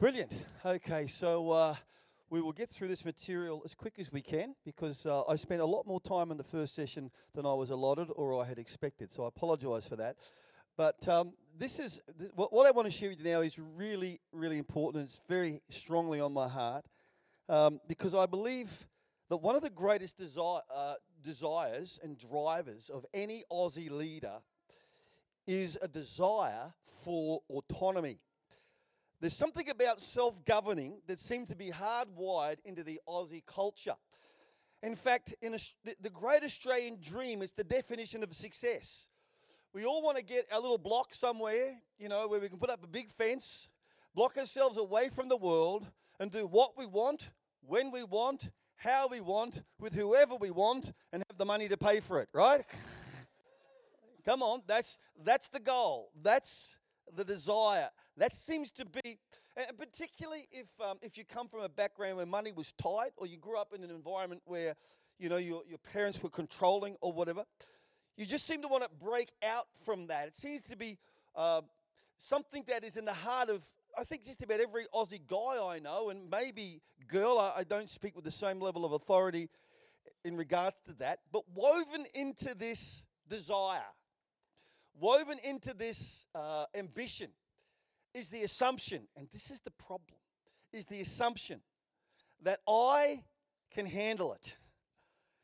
Brilliant. Okay, so uh, we will get through this material as quick as we can because uh, I spent a lot more time in the first session than I was allotted or I had expected. So I apologise for that. But um, this is th- what, I want to share with you now is really, really important. It's very strongly on my heart um, because I believe that one of the greatest uh, desires and drivers of any Aussie leader is a desire for autonomy. There's something about self governing that seems to be hardwired into the Aussie culture. In fact, in a, the great Australian dream is the definition of success. We all want to get a little block somewhere, you know, where we can put up a big fence, block ourselves away from the world, and do what we want, when we want, how we want, with whoever we want, and have the money to pay for it, right? Come on, that's, that's the goal. That's the desire. That seems to be, and particularly if, um, if you come from a background where money was tight or you grew up in an environment where, you know, your, your parents were controlling or whatever, you just seem to want to break out from that. It seems to be uh, something that is in the heart of, I think, just about every Aussie guy I know, and maybe girl. I, I don't speak with the same level of authority in regards to that, but woven into this desire woven into this uh, ambition is the assumption, and this is the problem, is the assumption that I can handle it.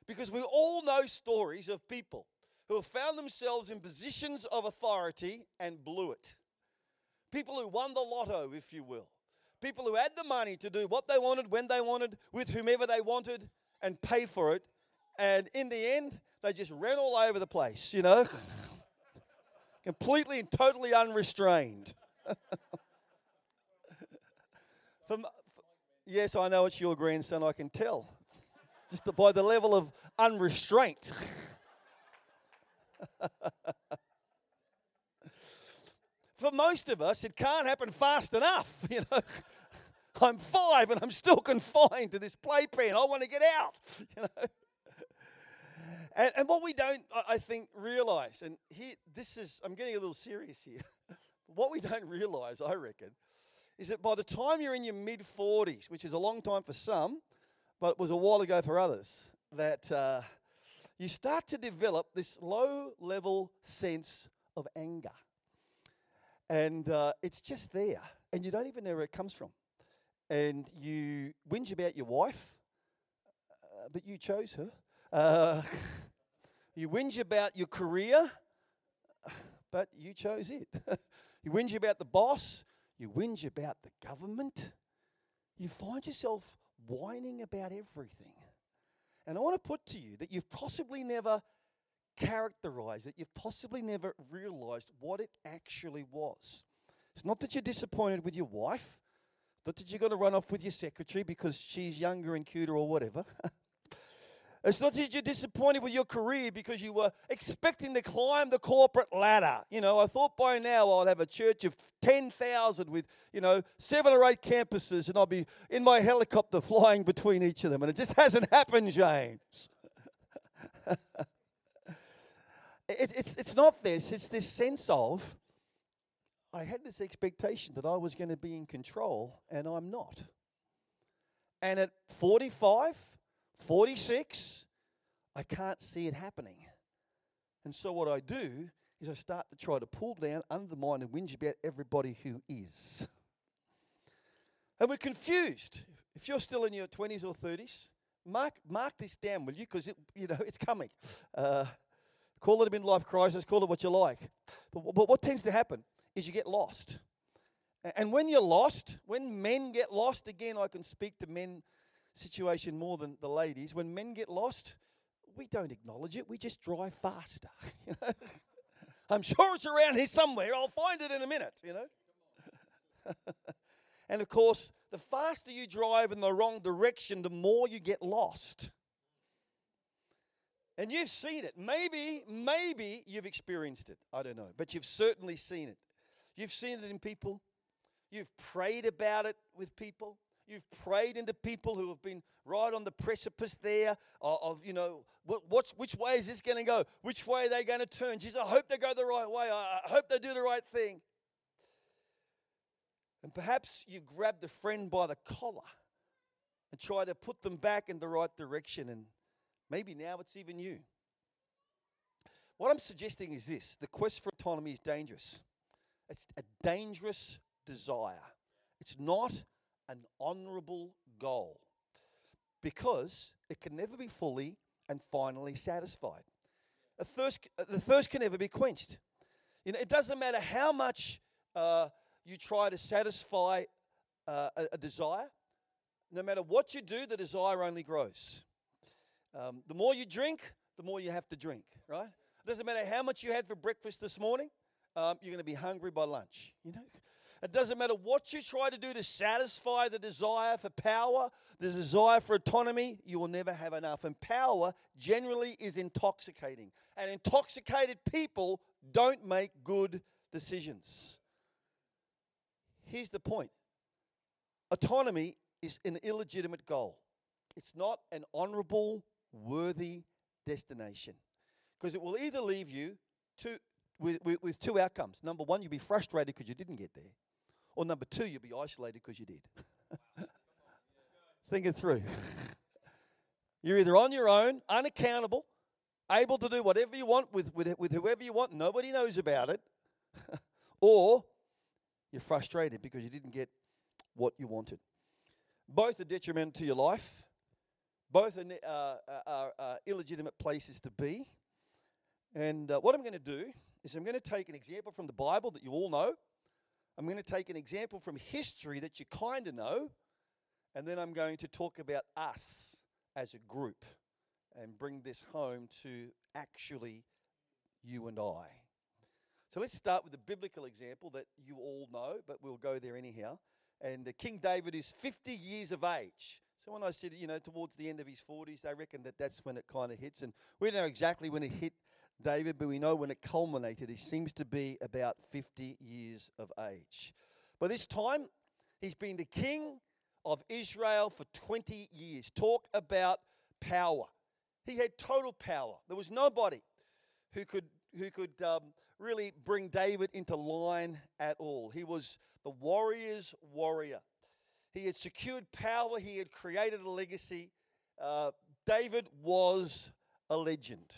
Because we all know stories of people who have found themselves in positions of authority and blew it. People who won the lotto, if you will. People who had the money to do what they wanted, when they wanted, with whomever they wanted, and pay for it. And in the end, they just ran all over the place, you know? completely and totally unrestrained. From, yes, I know it's your grandson, I can tell. Just by the level of unrestraint. For most of us, it can't happen fast enough. You know, I'm five and I'm still confined to this playpen. I want to get out. You know. And, and what we don't, I think, realize, and here, this is, I'm getting a little serious here. What we don't realize, I reckon, is that by the time you're in your mid 40s, which is a long time for some, but it was a while ago for others, that uh, you start to develop this low level sense of anger. And uh, it's just there, and you don't even know where it comes from. And you whinge about your wife, uh, but you chose her. Uh, you whinge about your career, but you chose it. you whinge about the boss, you whinge about the government. You find yourself whining about everything. And I want to put to you that you've possibly never characterized it, you've possibly never realized what it actually was. It's not that you're disappointed with your wife, not that you're going to run off with your secretary because she's younger and cuter or whatever. It's not that you're disappointed with your career because you were expecting to climb the corporate ladder. You know, I thought by now I'd have a church of 10,000 with, you know, seven or eight campuses and I'll be in my helicopter flying between each of them. And it just hasn't happened, James. it, it's, it's not this, it's this sense of I had this expectation that I was going to be in control and I'm not. And at 45, 46, I can't see it happening. And so what I do is I start to try to pull down, undermine, and whinge about everybody who is. And we're confused. If you're still in your 20s or 30s, mark, mark this down, will you? Because you know it's coming. Uh, call it a midlife crisis, call it what you like. But, but what tends to happen is you get lost. And when you're lost, when men get lost, again, I can speak to men situation more than the ladies. When men get lost, we don't acknowledge it. We just drive faster. I'm sure it's around here somewhere. I'll find it in a minute, you know. and of course, the faster you drive in the wrong direction, the more you get lost. And you've seen it. Maybe, maybe you've experienced it. I don't know. But you've certainly seen it. You've seen it in people. You've prayed about it with people. You've prayed into people who have been right on the precipice there of, of you know, what, which way is this going to go? Which way are they going to turn? Jesus, I hope they go the right way. I hope they do the right thing. And perhaps you grabbed a friend by the collar and try to put them back in the right direction. And maybe now it's even you. What I'm suggesting is this the quest for autonomy is dangerous. It's a dangerous desire. It's not an honorable goal because it can never be fully and finally satisfied. A thirst, the thirst can never be quenched. You know, it doesn't matter how much uh, you try to satisfy uh, a, a, desire, no matter what you do, the desire only grows. Um, the more you drink, the more you have to drink, right? It doesn't matter how much you had for breakfast this morning, um, you're going to be hungry by lunch. You know, it doesn't matter what you try to do to satisfy the desire for power, the desire for autonomy, you will never have enough. And power generally is intoxicating. And intoxicated people don't make good decisions. Here's the point autonomy is an illegitimate goal, it's not an honorable, worthy destination. Because it will either leave you to, with, with, with two outcomes. Number one, you'll be frustrated because you didn't get there. Or number two, you'll be isolated because you did. Think it through. You're either on your own, unaccountable, able to do whatever you want with, with, with whoever you want, nobody knows about it, or you're frustrated because you didn't get what you wanted. Both are detrimental to your life, both are, uh, are, are illegitimate places to be. And uh, what I'm going to do is I'm going to take an example from the Bible that you all know. I'm going to take an example from history that you kind of know. And then I'm going to talk about us as a group and bring this home to actually you and I. So let's start with the biblical example that you all know, but we'll go there anyhow. And King David is 50 years of age. So when I said, you know, towards the end of his 40s, they reckon that that's when it kind of hits. And we don't know exactly when it hit David, but we know when it culminated, he seems to be about 50 years of age. By this time, he's been the king of Israel for 20 years. Talk about power. He had total power. There was nobody who could, who could um, really bring David into line at all. He was the warrior's warrior. He had secured power, he had created a legacy. Uh, David was a legend.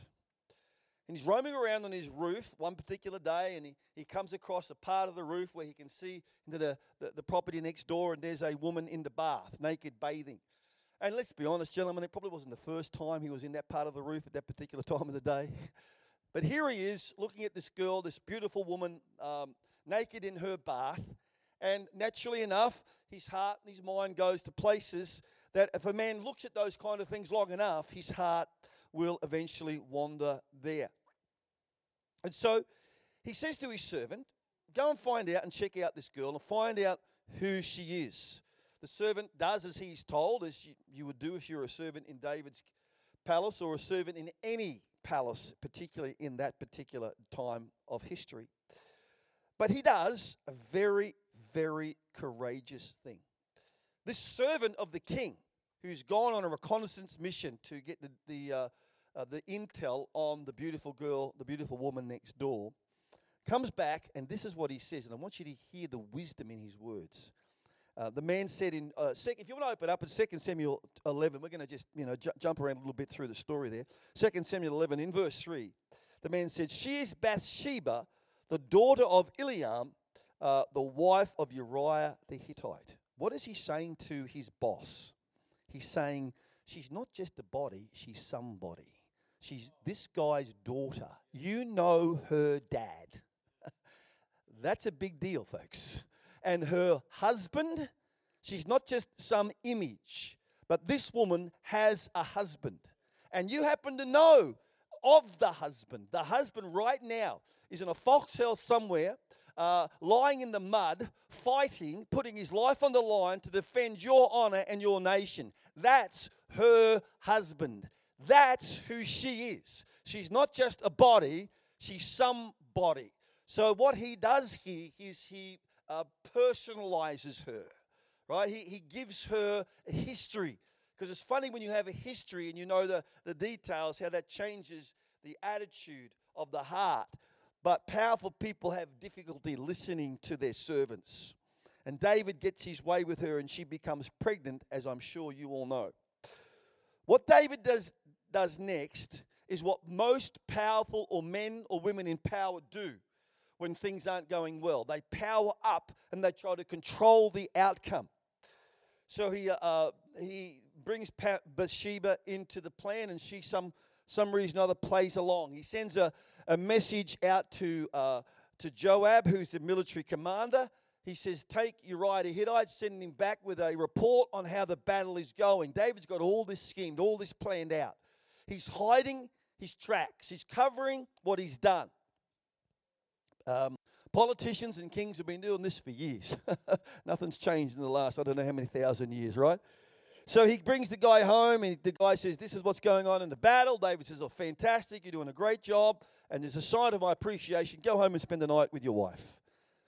And he's roaming around on his roof one particular day, and he, he comes across a part of the roof where he can see into the, the, the property next door, and there's a woman in the bath, naked bathing. And let's be honest, gentlemen, it probably wasn't the first time he was in that part of the roof at that particular time of the day. But here he is looking at this girl, this beautiful woman, um, naked in her bath. And naturally enough, his heart and his mind goes to places that if a man looks at those kind of things long enough, his heart will eventually wander there. And so he says to his servant, Go and find out and check out this girl and find out who she is. The servant does as he's told, as you, you would do if you're a servant in David's palace or a servant in any palace, particularly in that particular time of history. But he does a very, very courageous thing. This servant of the king, who's gone on a reconnaissance mission to get the, the uh, uh, the intel on the beautiful girl, the beautiful woman next door, comes back, and this is what he says. And I want you to hear the wisdom in his words. Uh, the man said in, uh, sec- if you want to open up in 2 Samuel 11, we're going to just, you know, ju- jump around a little bit through the story there. 2 Samuel 11, in verse 3, the man said, She is Bathsheba, the daughter of Eliam, uh, the wife of Uriah the Hittite. What is he saying to his boss? He's saying, She's not just a body, she's somebody. She's this guy's daughter. You know her dad. That's a big deal, folks. And her husband, she's not just some image, but this woman has a husband. And you happen to know of the husband. The husband, right now, is in a foxhole somewhere, uh, lying in the mud, fighting, putting his life on the line to defend your honor and your nation. That's her husband. That's who she is. She's not just a body, she's somebody. So, what he does here is he uh, personalizes her, right? He, he gives her a history. Because it's funny when you have a history and you know the, the details, how that changes the attitude of the heart. But powerful people have difficulty listening to their servants. And David gets his way with her, and she becomes pregnant, as I'm sure you all know. What David does, does next is what most powerful or men or women in power do when things aren't going well. They power up and they try to control the outcome. So he, uh, he brings Bathsheba into the plan, and she, some, some reason or other, plays along. He sends a, a message out to, uh, to Joab, who's the military commander. He says, Take Uriah the Hittite, send him back with a report on how the battle is going. David's got all this schemed, all this planned out. He's hiding his tracks, he's covering what he's done. Um, politicians and kings have been doing this for years. Nothing's changed in the last, I don't know how many thousand years, right? So he brings the guy home, and the guy says, This is what's going on in the battle. David says, Oh, fantastic. You're doing a great job. And there's a sign of my appreciation. Go home and spend the night with your wife.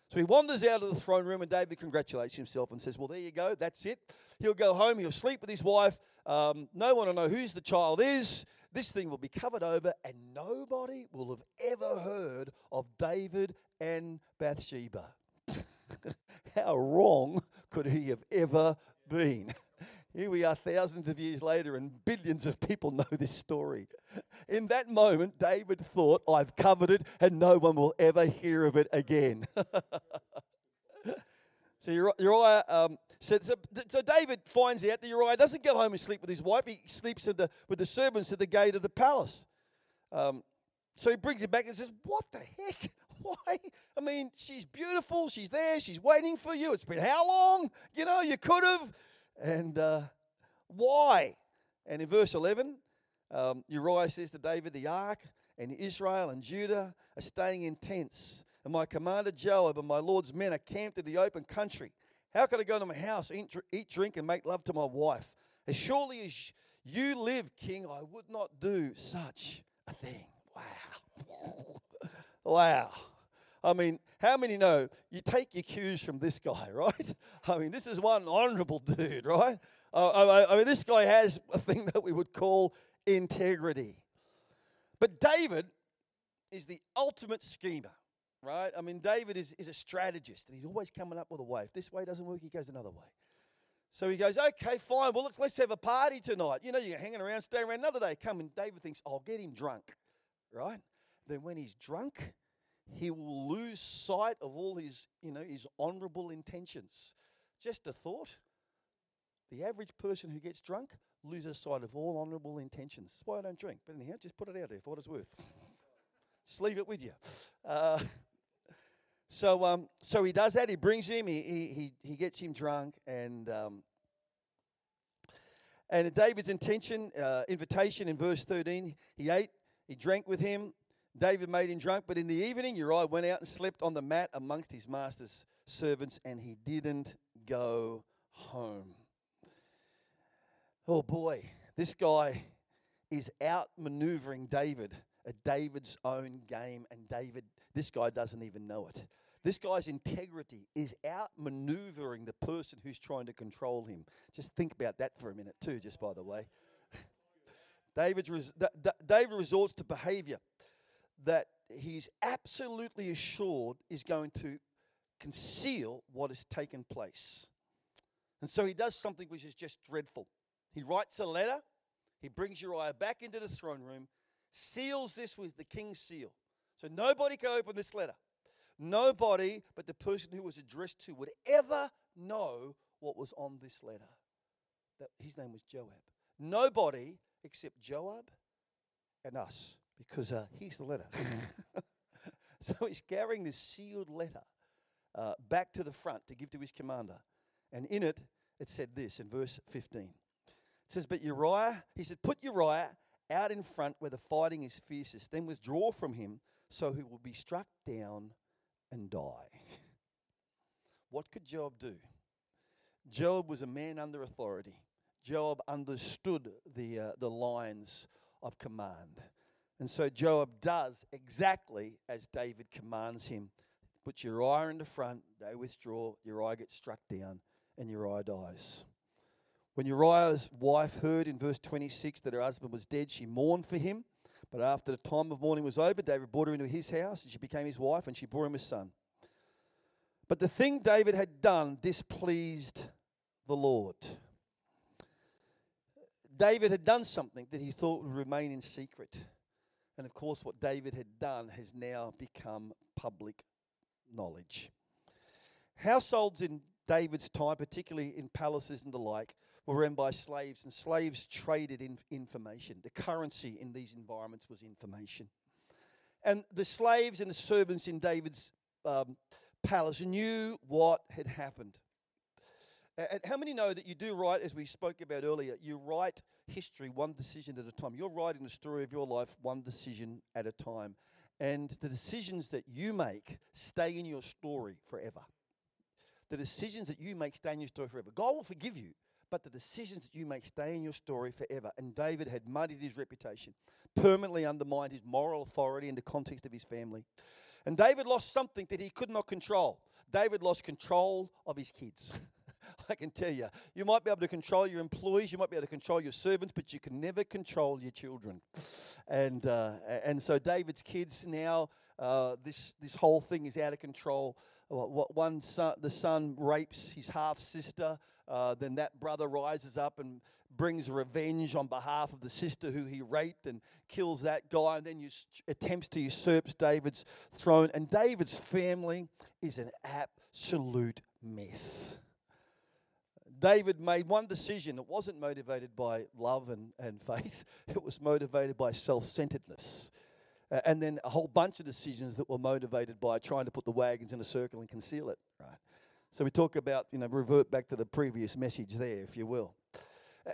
So he wanders out of the throne room, and David congratulates himself and says, Well, there you go. That's it. He'll go home. He'll sleep with his wife. Um, no one will know whose the child is. This thing will be covered over, and nobody will have ever heard of David and Bathsheba. How wrong could he have ever been? Here we are thousands of years later, and billions of people know this story. In that moment, David thought, I've covered it, and no one will ever hear of it again. so Uriah, um, so, so, so, David finds out that Uriah doesn't go home and sleep with his wife. He sleeps the, with the servants at the gate of the palace. Um, so he brings it back and says, What the heck? Why? I mean, she's beautiful. She's there. She's waiting for you. It's been how long? You know, you could have. And uh, why? And in verse 11, um, Uriah says to David, The ark and Israel and Judah are staying in tents, and my commander Joab and my Lord's men are camped in the open country. How could I go to my house, eat, eat drink, and make love to my wife? As surely as you live, King, I would not do such a thing. Wow. wow. I mean, how many know you take your cues from this guy, right? I mean, this is one honorable dude, right? I mean, this guy has a thing that we would call integrity. But David is the ultimate schemer, right? I mean, David is, is a strategist, and he's always coming up with a way. If this way doesn't work, he goes another way. So he goes, okay, fine. Well, let's, let's have a party tonight. You know, you're hanging around, stay around another day. Come and David thinks, I'll get him drunk, right? Then when he's drunk, he will lose sight of all his, you know, his honorable intentions. Just a thought. The average person who gets drunk loses sight of all honorable intentions. That's why I don't drink. But anyhow, just put it out there for what it's worth. just leave it with you. Uh, so, um, so he does that. He brings him. He, he, he gets him drunk, and um, and David's intention, uh, invitation in verse thirteen. He ate. He drank with him. David made him drunk, but in the evening Uriah went out and slept on the mat amongst his master's servants, and he didn't go home. Oh boy, this guy is outmaneuvering David at David's own game, and David, this guy doesn't even know it. This guy's integrity is outmaneuvering the person who's trying to control him. Just think about that for a minute, too, just by the way. David's David resorts to behavior that he's absolutely assured is going to conceal what has taken place. And so he does something which is just dreadful. He writes a letter, he brings Uriah back into the throne room, seals this with the king's seal. So nobody can open this letter. Nobody but the person who was addressed to would ever know what was on this letter. That his name was Joab. Nobody except Joab and us because uh, here's the letter. so he's carrying this sealed letter uh, back to the front to give to his commander. And in it, it said this in verse 15. It says, But Uriah, he said, Put Uriah out in front where the fighting is fiercest, then withdraw from him so he will be struck down and die. what could Joab do? Joab was a man under authority. Joab understood the, uh, the lines of command. And so Joab does exactly as David commands him. Puts Uriah in the front, they withdraw, Uriah gets struck down, and Uriah dies. When Uriah's wife heard in verse 26 that her husband was dead, she mourned for him. But after the time of mourning was over, David brought her into his house, and she became his wife, and she bore him a son. But the thing David had done displeased the Lord. David had done something that he thought would remain in secret. And of course, what David had done has now become public knowledge. Households in David's time, particularly in palaces and the like, were run by slaves, and slaves traded in information. The currency in these environments was information. And the slaves and the servants in David's um, palace knew what had happened. And how many know that you do write, as we spoke about earlier, you write history one decision at a time? You're writing the story of your life one decision at a time. And the decisions that you make stay in your story forever. The decisions that you make stay in your story forever. God will forgive you, but the decisions that you make stay in your story forever. And David had muddied his reputation, permanently undermined his moral authority in the context of his family. And David lost something that he could not control. David lost control of his kids. I can tell you, you might be able to control your employees, you might be able to control your servants, but you can never control your children. And uh, and so David's kids now, uh, this this whole thing is out of control. One son, the son rapes his half sister. Uh, then that brother rises up and brings revenge on behalf of the sister who he raped and kills that guy, and then us- attempts to usurp David's throne. And David's family is an absolute mess. David made one decision. It wasn't motivated by love and, and faith, it was motivated by self centeredness. And then a whole bunch of decisions that were motivated by trying to put the wagons in a circle and conceal it, right? So we talk about, you know, revert back to the previous message there, if you will.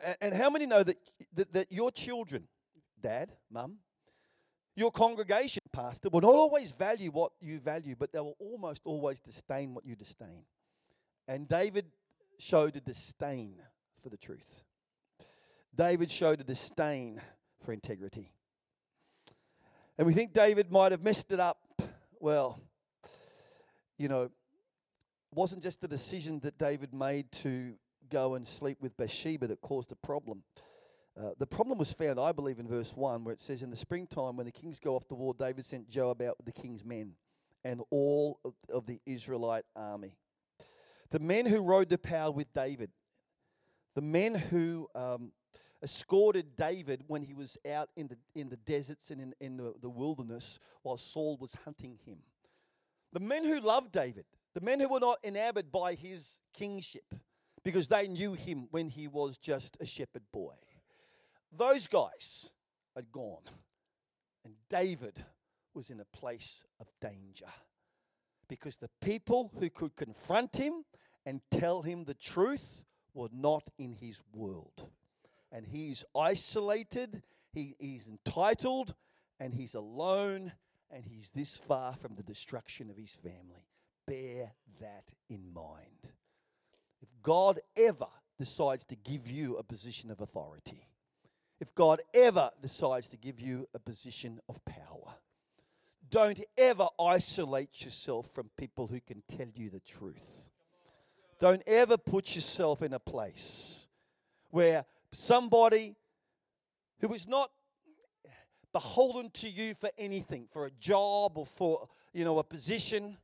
And, and how many know that, that, that your children, dad, mum, your congregation, pastor, will not always value what you value, but they will almost always disdain what you disdain. And David showed a disdain for the truth. David showed a disdain for integrity. And we think David might have messed it up. Well, you know, it wasn't just the decision that David made to go and sleep with Bathsheba that caused the problem. Uh, the problem was found, I believe, in verse 1, where it says, In the springtime, when the kings go off to war, David sent Joab out with the king's men and all of, of the Israelite army. The men who rode to power with David, the men who um, escorted David when he was out in the, in the deserts and in, in the, the wilderness while Saul was hunting him. The men who loved David, the men who were not enamored by his kingship because they knew him when he was just a shepherd boy. Those guys had gone, and David was in a place of danger because the people who could confront him and tell him the truth were not in his world. And he's isolated, he, he's entitled, and he's alone, and he's this far from the destruction of his family. Bear that in mind. If God ever decides to give you a position of authority, if God ever decides to give you a position of power, don't ever isolate yourself from people who can tell you the truth. Don't ever put yourself in a place where somebody who is not beholden to you for anything, for a job or for you know a position,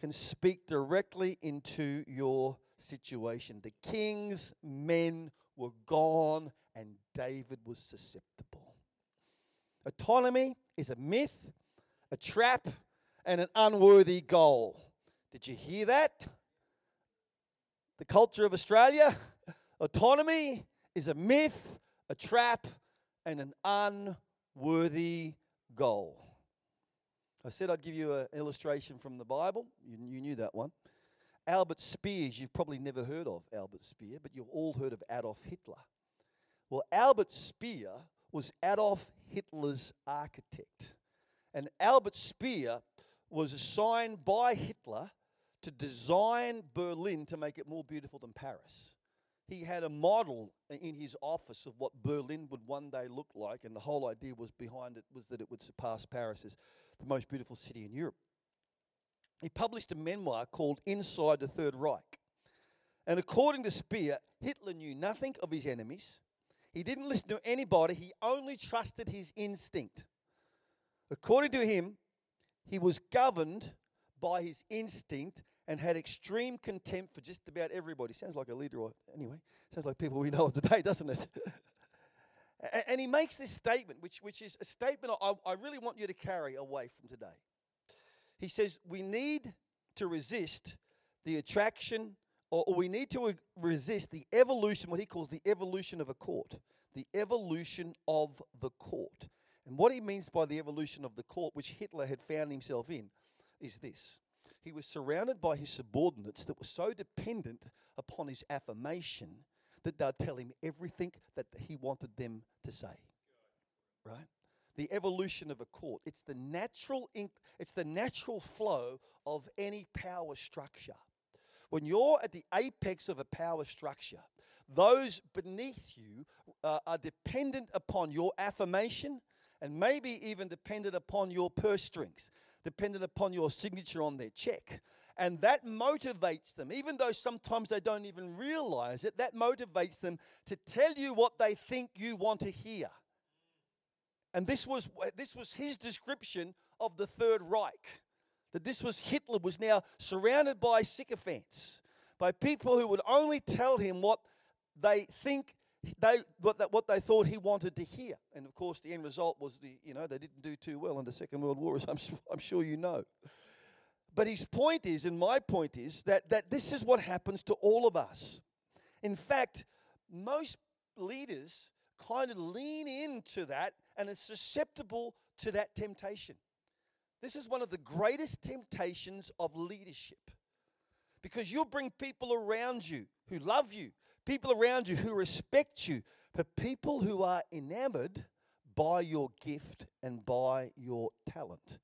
can speak directly into your situation. The king's men were gone and David was susceptible. Autonomy is a myth, a trap, and an unworthy goal. Did you hear that? The culture of Australia, autonomy is a myth, a trap, and an unworthy goal. I said I'd give you an illustration from the Bible. You, you, knew that one. Albert Speers, you've probably never heard of Albert Speer, but you've all heard of Adolf Hitler. Well, Albert Speer was Adolf Hitler's architect. And Albert Speer was assigned by Hitler to design Berlin to make it more beautiful than Paris. He had a model in his office of what Berlin would one day look like, and the whole idea was behind it was that it would surpass Paris as the most beautiful city in Europe. He published a memoir called Inside the Third Reich. And according to Speer, Hitler knew nothing of his enemies. He didn't listen to anybody, he only trusted his instinct. According to him, he was governed by his instinct and had extreme contempt for just about everybody. Sounds like a leader, or anyway, sounds like people we know of today, doesn't it? and he makes this statement, which, which is a statement I, I really want you to carry away from today. He says, We need to resist the attraction, or, or we need to resist the evolution, what he calls the evolution of a court. The evolution of the court. And what he means by the evolution of the court, which Hitler had found himself in, is this. He was surrounded by his subordinates that were so dependent upon his affirmation that they'd tell him everything that he wanted them to say. Right? The evolution of a court. It's the natural inc- it's the natural flow of any power structure. When you're at the apex of a power structure, those beneath you uh, are dependent upon your affirmation and maybe even dependent upon your purse strings, dependent upon your signature on their check. And that motivates them, even though sometimes they don't even realize it, that motivates them to tell you what they think you want to hear. And this was, this was his description of the Third Reich. That this was Hitler was now surrounded by sycophants, by people who would only tell him what they think they what, that, what they thought he wanted to hear. And of course, the end result was the you know they didn't do too well in the Second World War, as I'm, I'm sure you know. But his point is, and my point is, that, that this is what happens to all of us. In fact, most leaders kind of lean into that and are susceptible to that temptation. This is one of the greatest temptations of leadership because you'll bring people around you who love you, people around you who respect you, but people who are enamored by your gift and by your talent,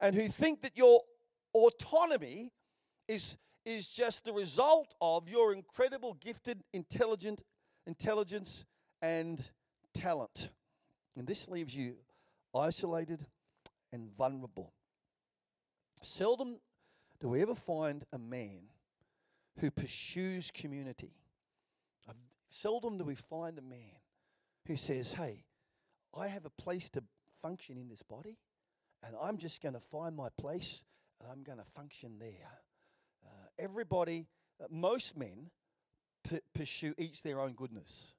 and who think that your autonomy is, is just the result of your incredible gifted, intelligent intelligence and talent. And this leaves you isolated and vulnerable. Seldom do we ever find a man who pursues community Seldom do we find a man who says, Hey, I have a place to function in this body, and I'm just going to find my place and I'm going to function there. Uh, everybody, uh, most men p- pursue each their own goodness,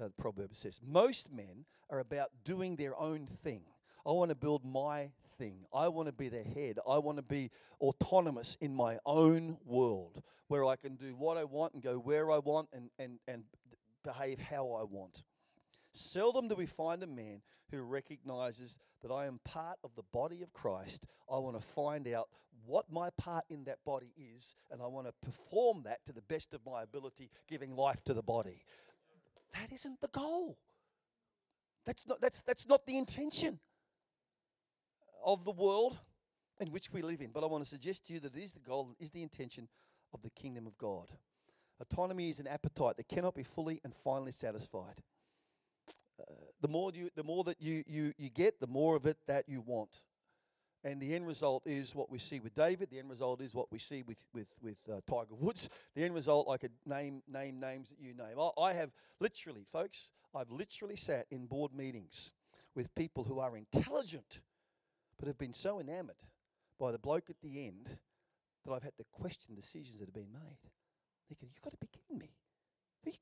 uh, the proverb says. Most men are about doing their own thing. I want to build my thing. I want to be the head. I want to be autonomous in my own world where I can do what I want and go where I want and, and, and behave how I want. Seldom do we find a man who recognizes that I am part of the body of Christ. I want to find out what my part in that body is, and I want to perform that to the best of my ability, giving life to the body. That isn't the goal. That's not, that's, that's not the intention of the world in which we live in. But I want to suggest to you that it is the goal, is the intention of the kingdom of God. Autonomy is an appetite that cannot be fully and finally satisfied. Uh, the more you, the more that you, you, you get, the more of it that you want. And the end result is what we see with David. The end result is what we see with with with uh, Tiger Woods. The end result, I could name name names that you name. I, I have literally, folks, I've literally sat in board meetings with people who are intelligent, but have been so enamored by the bloke at the end that I've had to question decisions that have been made. Thinking, you've got to be kidding me.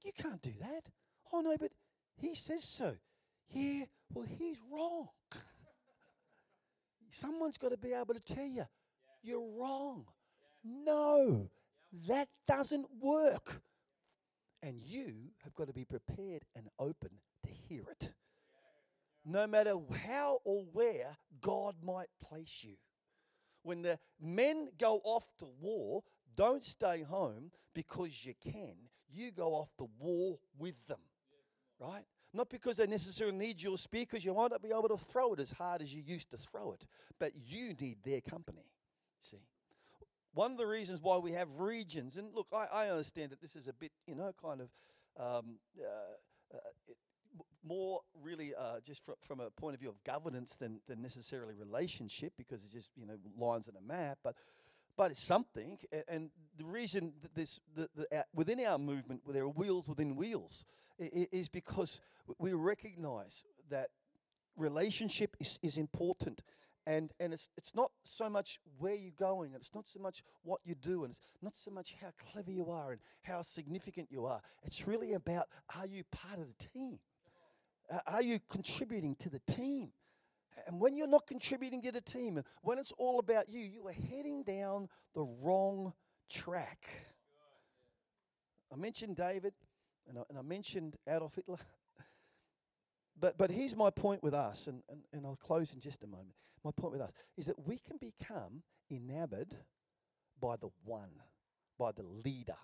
You can't do that. Oh, no, but he says so. Yeah, well, he's wrong. Someone's got to be able to tell you, you're wrong. No, that doesn't work. And you have got to be prepared and open to hear it. No matter how or where God might place you. When the men go off to war, don't stay home because you can. You go off to war with them, right? Not because they necessarily need your spear, because you might not be able to throw it as hard as you used to throw it, but you need their company. See? One of the reasons why we have regions, and look, I, I understand that this is a bit, you know, kind of um, uh, uh, it, more really uh, just fr- from a point of view of governance than, than necessarily relationship, because it's just, you know, lines on a map. But but it's something. And the reason that this, the, uh, within our movement, there are wheels within wheels, is because we recognize that relationship is, is important And, and it's, it's not so much where you're going, and it's not so much what you do, and it's not so much how clever you are and how significant you are. It's really about are you part of the team? Are you contributing to the team? And when you're not contributing to the team, and when it's all about you, you are heading down the wrong track. I mentioned David, and I, and I mentioned Adolf Hitler. But, but here's my point with us, and, and, and I'll close in just a moment. My point with us is that we can become enamored by the one, by the leader,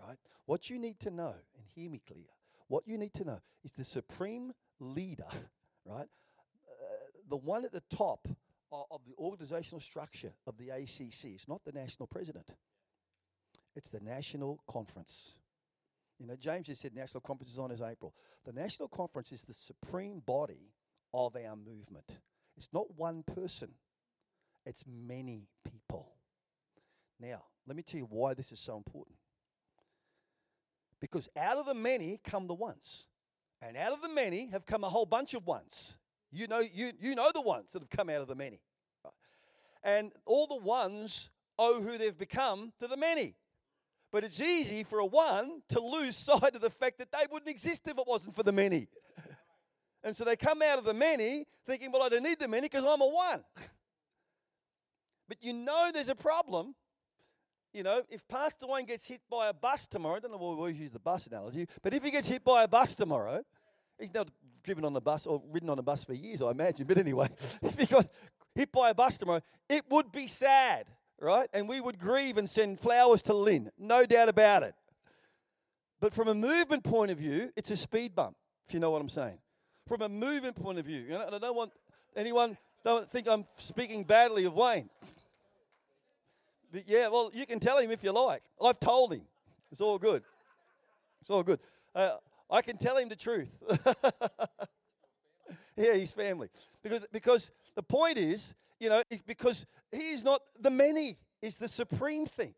right? What you need to know, and hear me clear, what you need to know is the supreme leader, right? The one at the top of, of the organizational structure of the ACC is not the national president, it's the national conference. You know, James just said national conference is on as April. The national conference is the supreme body of our movement. It's not one person, it's many people. Now, let me tell you why this is so important. Because out of the many come the ones. And out of the many have come a whole bunch of ones. You know, you, you know the ones that have come out of the many. And all the ones owe who they've become to the many. But it's easy for a one to lose sight of the fact that they wouldn't exist if it wasn't for the many. And so they come out of the many thinking, well, I don't need the many because I'm a one. but you know there's a problem. You know, if Pastor Wayne gets hit by a bus tomorrow, I don't know why we always use the bus analogy, but if he gets hit by a bus tomorrow, he's not driven on a bus or ridden on a bus for years, I imagine. But anyway, if he got hit by a bus tomorrow, it would be sad right? And we would grieve and send flowers to Lynn, no doubt about it. But from a movement point of view, it's a speed bump, if you know what I'm saying. From a movement point of view, you know, and I don't want anyone don't think I'm speaking badly of Wayne. But yeah, well, you can tell him if you like. I've told him. It's all good. It's all good. Uh, I can tell him the truth. yeah, he's family. Because, because the point is, you know, because he's not the many, is the supreme thing.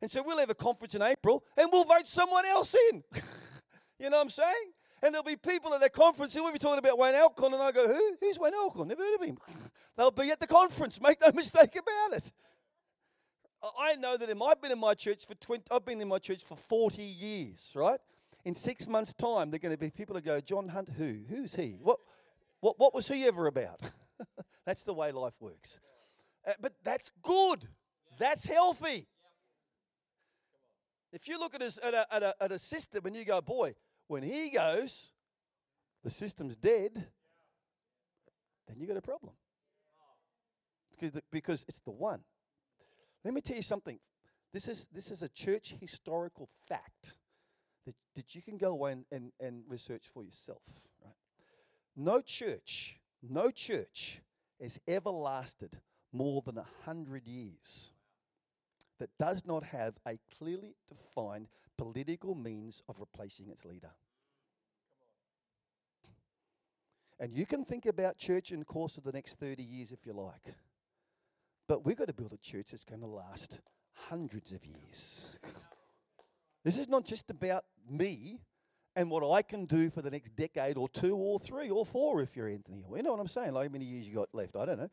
And so we'll have a conference in April and we'll vote someone else in. you know what I'm saying? And there'll be people at that conference who will be talking about Wayne Alcorn, and I go, Who? Who's Wayne Alcorn? Never heard of him. They'll be at the conference. Make no mistake about it. I know that I've been in my church for 20, I've been in my church for 40 years, right? In six months' time, they're going to be people who go, John Hunt, who? Who's he? What, what, what was he ever about? that's the way life works. Uh, but that's good. That's healthy. If you look at a, at, a, at, a, at a system and you go, boy, when he goes, the system's dead, then you got a problem. Because, the, because it's the one. Let me tell you something. This is, this is a church historical fact that, that you can go away and, and, and research for yourself. Right? No church, no church has ever lasted more than a hundred years that does not have a clearly defined political means of replacing its leader. And you can think about church in the course of the next 30 years if you like. But we've got to build a church that's going to last hundreds of years. This is not just about me and what I can do for the next decade or two or three or four if you're Anthony. You know what I'm saying? Like how many years you got left? I don't know.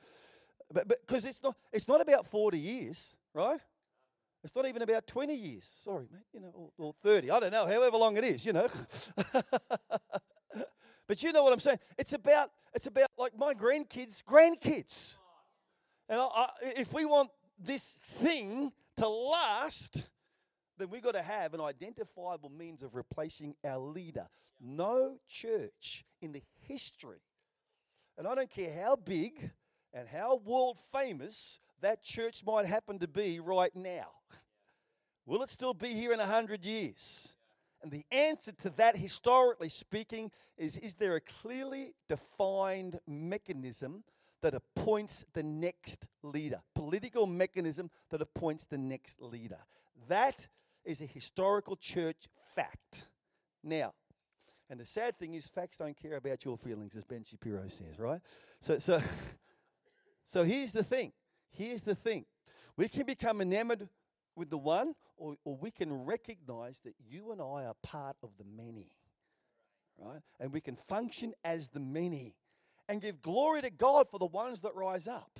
But because it's not it's not about 40 years, right? It's not even about 20 years. Sorry, mate. You know, or, or 30. I don't know. However long it is, you know. but you know what I'm saying? It's about it's about like my grandkids' grandkids. And I, I, if we want this thing to last, then we've got to have an identifiable means of replacing our leader. No church in the history, and I don't care how big and how world famous that church might happen to be right now. Will it still be here in a hundred years? And the answer to that, historically speaking, is is there a clearly defined mechanism that appoints the next leader? Political mechanism that appoints the next leader. That is a historical church fact. Now, and the sad thing is, facts don't care about your feelings, as Ben Shapiro says, right? So, so So here's the thing. Here's the thing. We can become enamored with the one, or, or we can recognize that you and I are part of the many. Right? And we can function as the many. and give glory to God for the ones that rise up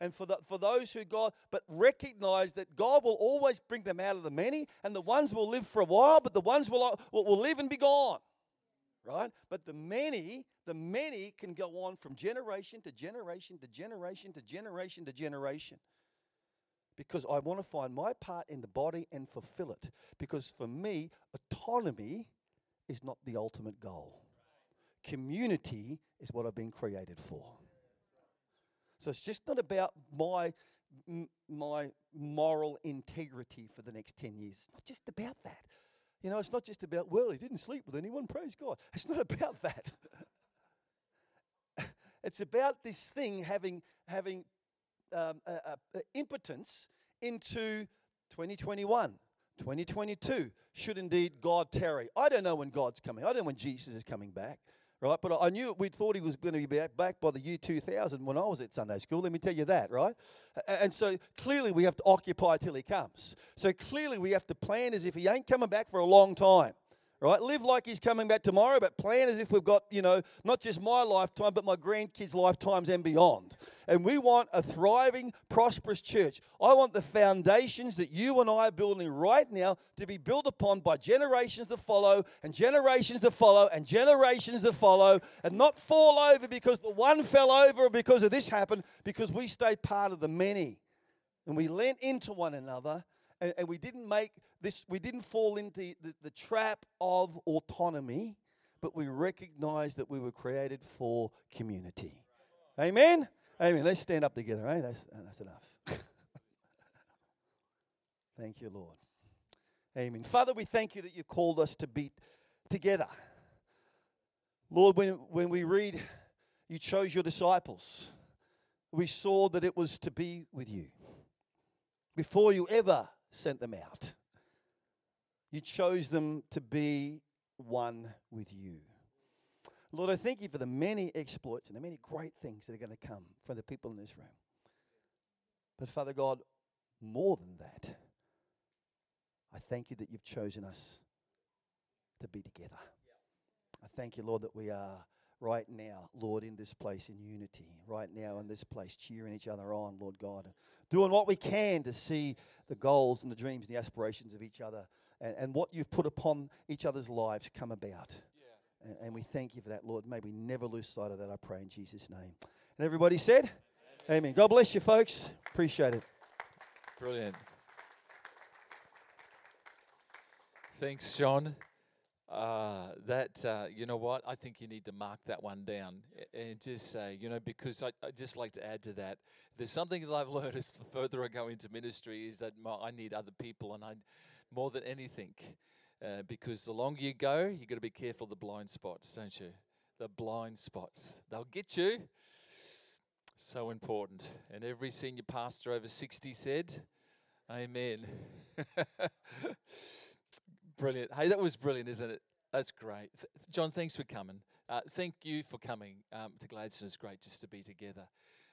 and for, the, for those who God, but recognize that God will always bring them out of the many, and the ones will live for a while, but the ones will, will, will live and be gone. Right? But the many, the many can go on from generation to generation to generation to generation to generation. Because I want to find my part in the body and fulfill it. Because for me, autonomy is not the ultimate goal. Community is what I've been created for. So it's just not about my my moral integrity for the next 10 years. It's not just about that. You know, it's not just about, well, he didn't sleep with anyone, praise God. It's not about that. it's about this thing having, having um, impotence into 2021, 2022, should indeed God tarry. I don't know when God's coming. I don't know when Jesus is coming back right? But I knew we thought he was going to be back by the year 2000 when I was at Sunday school. Let me tell you that, right? And so clearly we have to occupy till he comes. So clearly we have to plan as if he ain't coming back for a long time right? Live like he's coming back tomorrow, but plan as if we've got, you know, not just my lifetime, but my grandkids' lifetimes and beyond. And we want a thriving, prosperous church. I want the foundations that you and I are building right now to be built upon by generations that follow, and generations that follow, and generations that follow, and not fall over because the one fell over or because of this happened, because we stayed part of the many. And we lent into one another and, and we didn't make this, we didn't fall into the, the, trap of autonomy, but we recognized that we were created for community. Amen? Amen. Let's stand up together, right? That's, eh, that's enough. thank you, Lord. Amen. Father, we thank you that you called us to be together. Lord, when, when we read, you chose your disciples, we saw that it was to be with you. Before you ever sent them out. You chose them to be one with you. Lord, I thank you for the many exploits and the many great things that are going to come from the people in this room. But Father God, more than that, I thank you that you've chosen us to be together. I thank you, Lord, that we are right now, Lord, in this place in unity, right now in this place, cheering each other on, Lord God, doing what we can to see the goals and the dreams and the aspirations of each other and, and what you've put upon each other's lives come about. Yeah. And, and, we thank you for that, Lord. May we never lose sight of that, I pray in Jesus' name. And everybody said, Amen. Amen. God bless you, folks. Appreciate it. Brilliant. Thanks, John. Uh, that uh, you know what I think you need to mark that one down and just say you know because I I just like to add to that. There's something that I've learned as the further I go into ministry is that I need other people and I more than anything uh, because the longer you go, you got to be careful the blind spots, don't you? The blind spots they'll get you. So important. And every senior pastor over 60 said, "Amen." Brilliant. Hey, that was brilliant, isn't it? That's great. Th- John, thanks for coming. Uh, thank you for coming um, to Gladstone. It's great just to be together.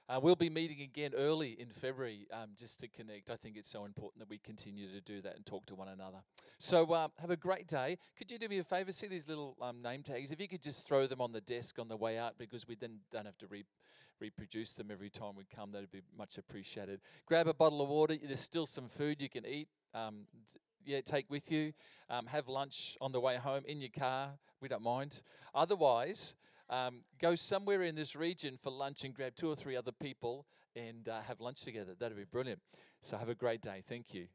Uh, we'll be meeting again early in February um, just to connect. I think it's so important that we continue to do that and talk to one another. So uh, have a great day. Could you do me a favor? See these little um, name tags? If you could just throw them on the desk on the way out because we then don't have to re- reproduce them every time we come, that'd be much appreciated. Grab a bottle of water. There's still some food you can eat. Um, yeah, take with you. Um, have lunch on the way home in your car. We don't mind. Otherwise, um, go somewhere in this region for lunch and grab two or three other people and uh, have lunch together. That'd be brilliant. So have a great day. Thank you.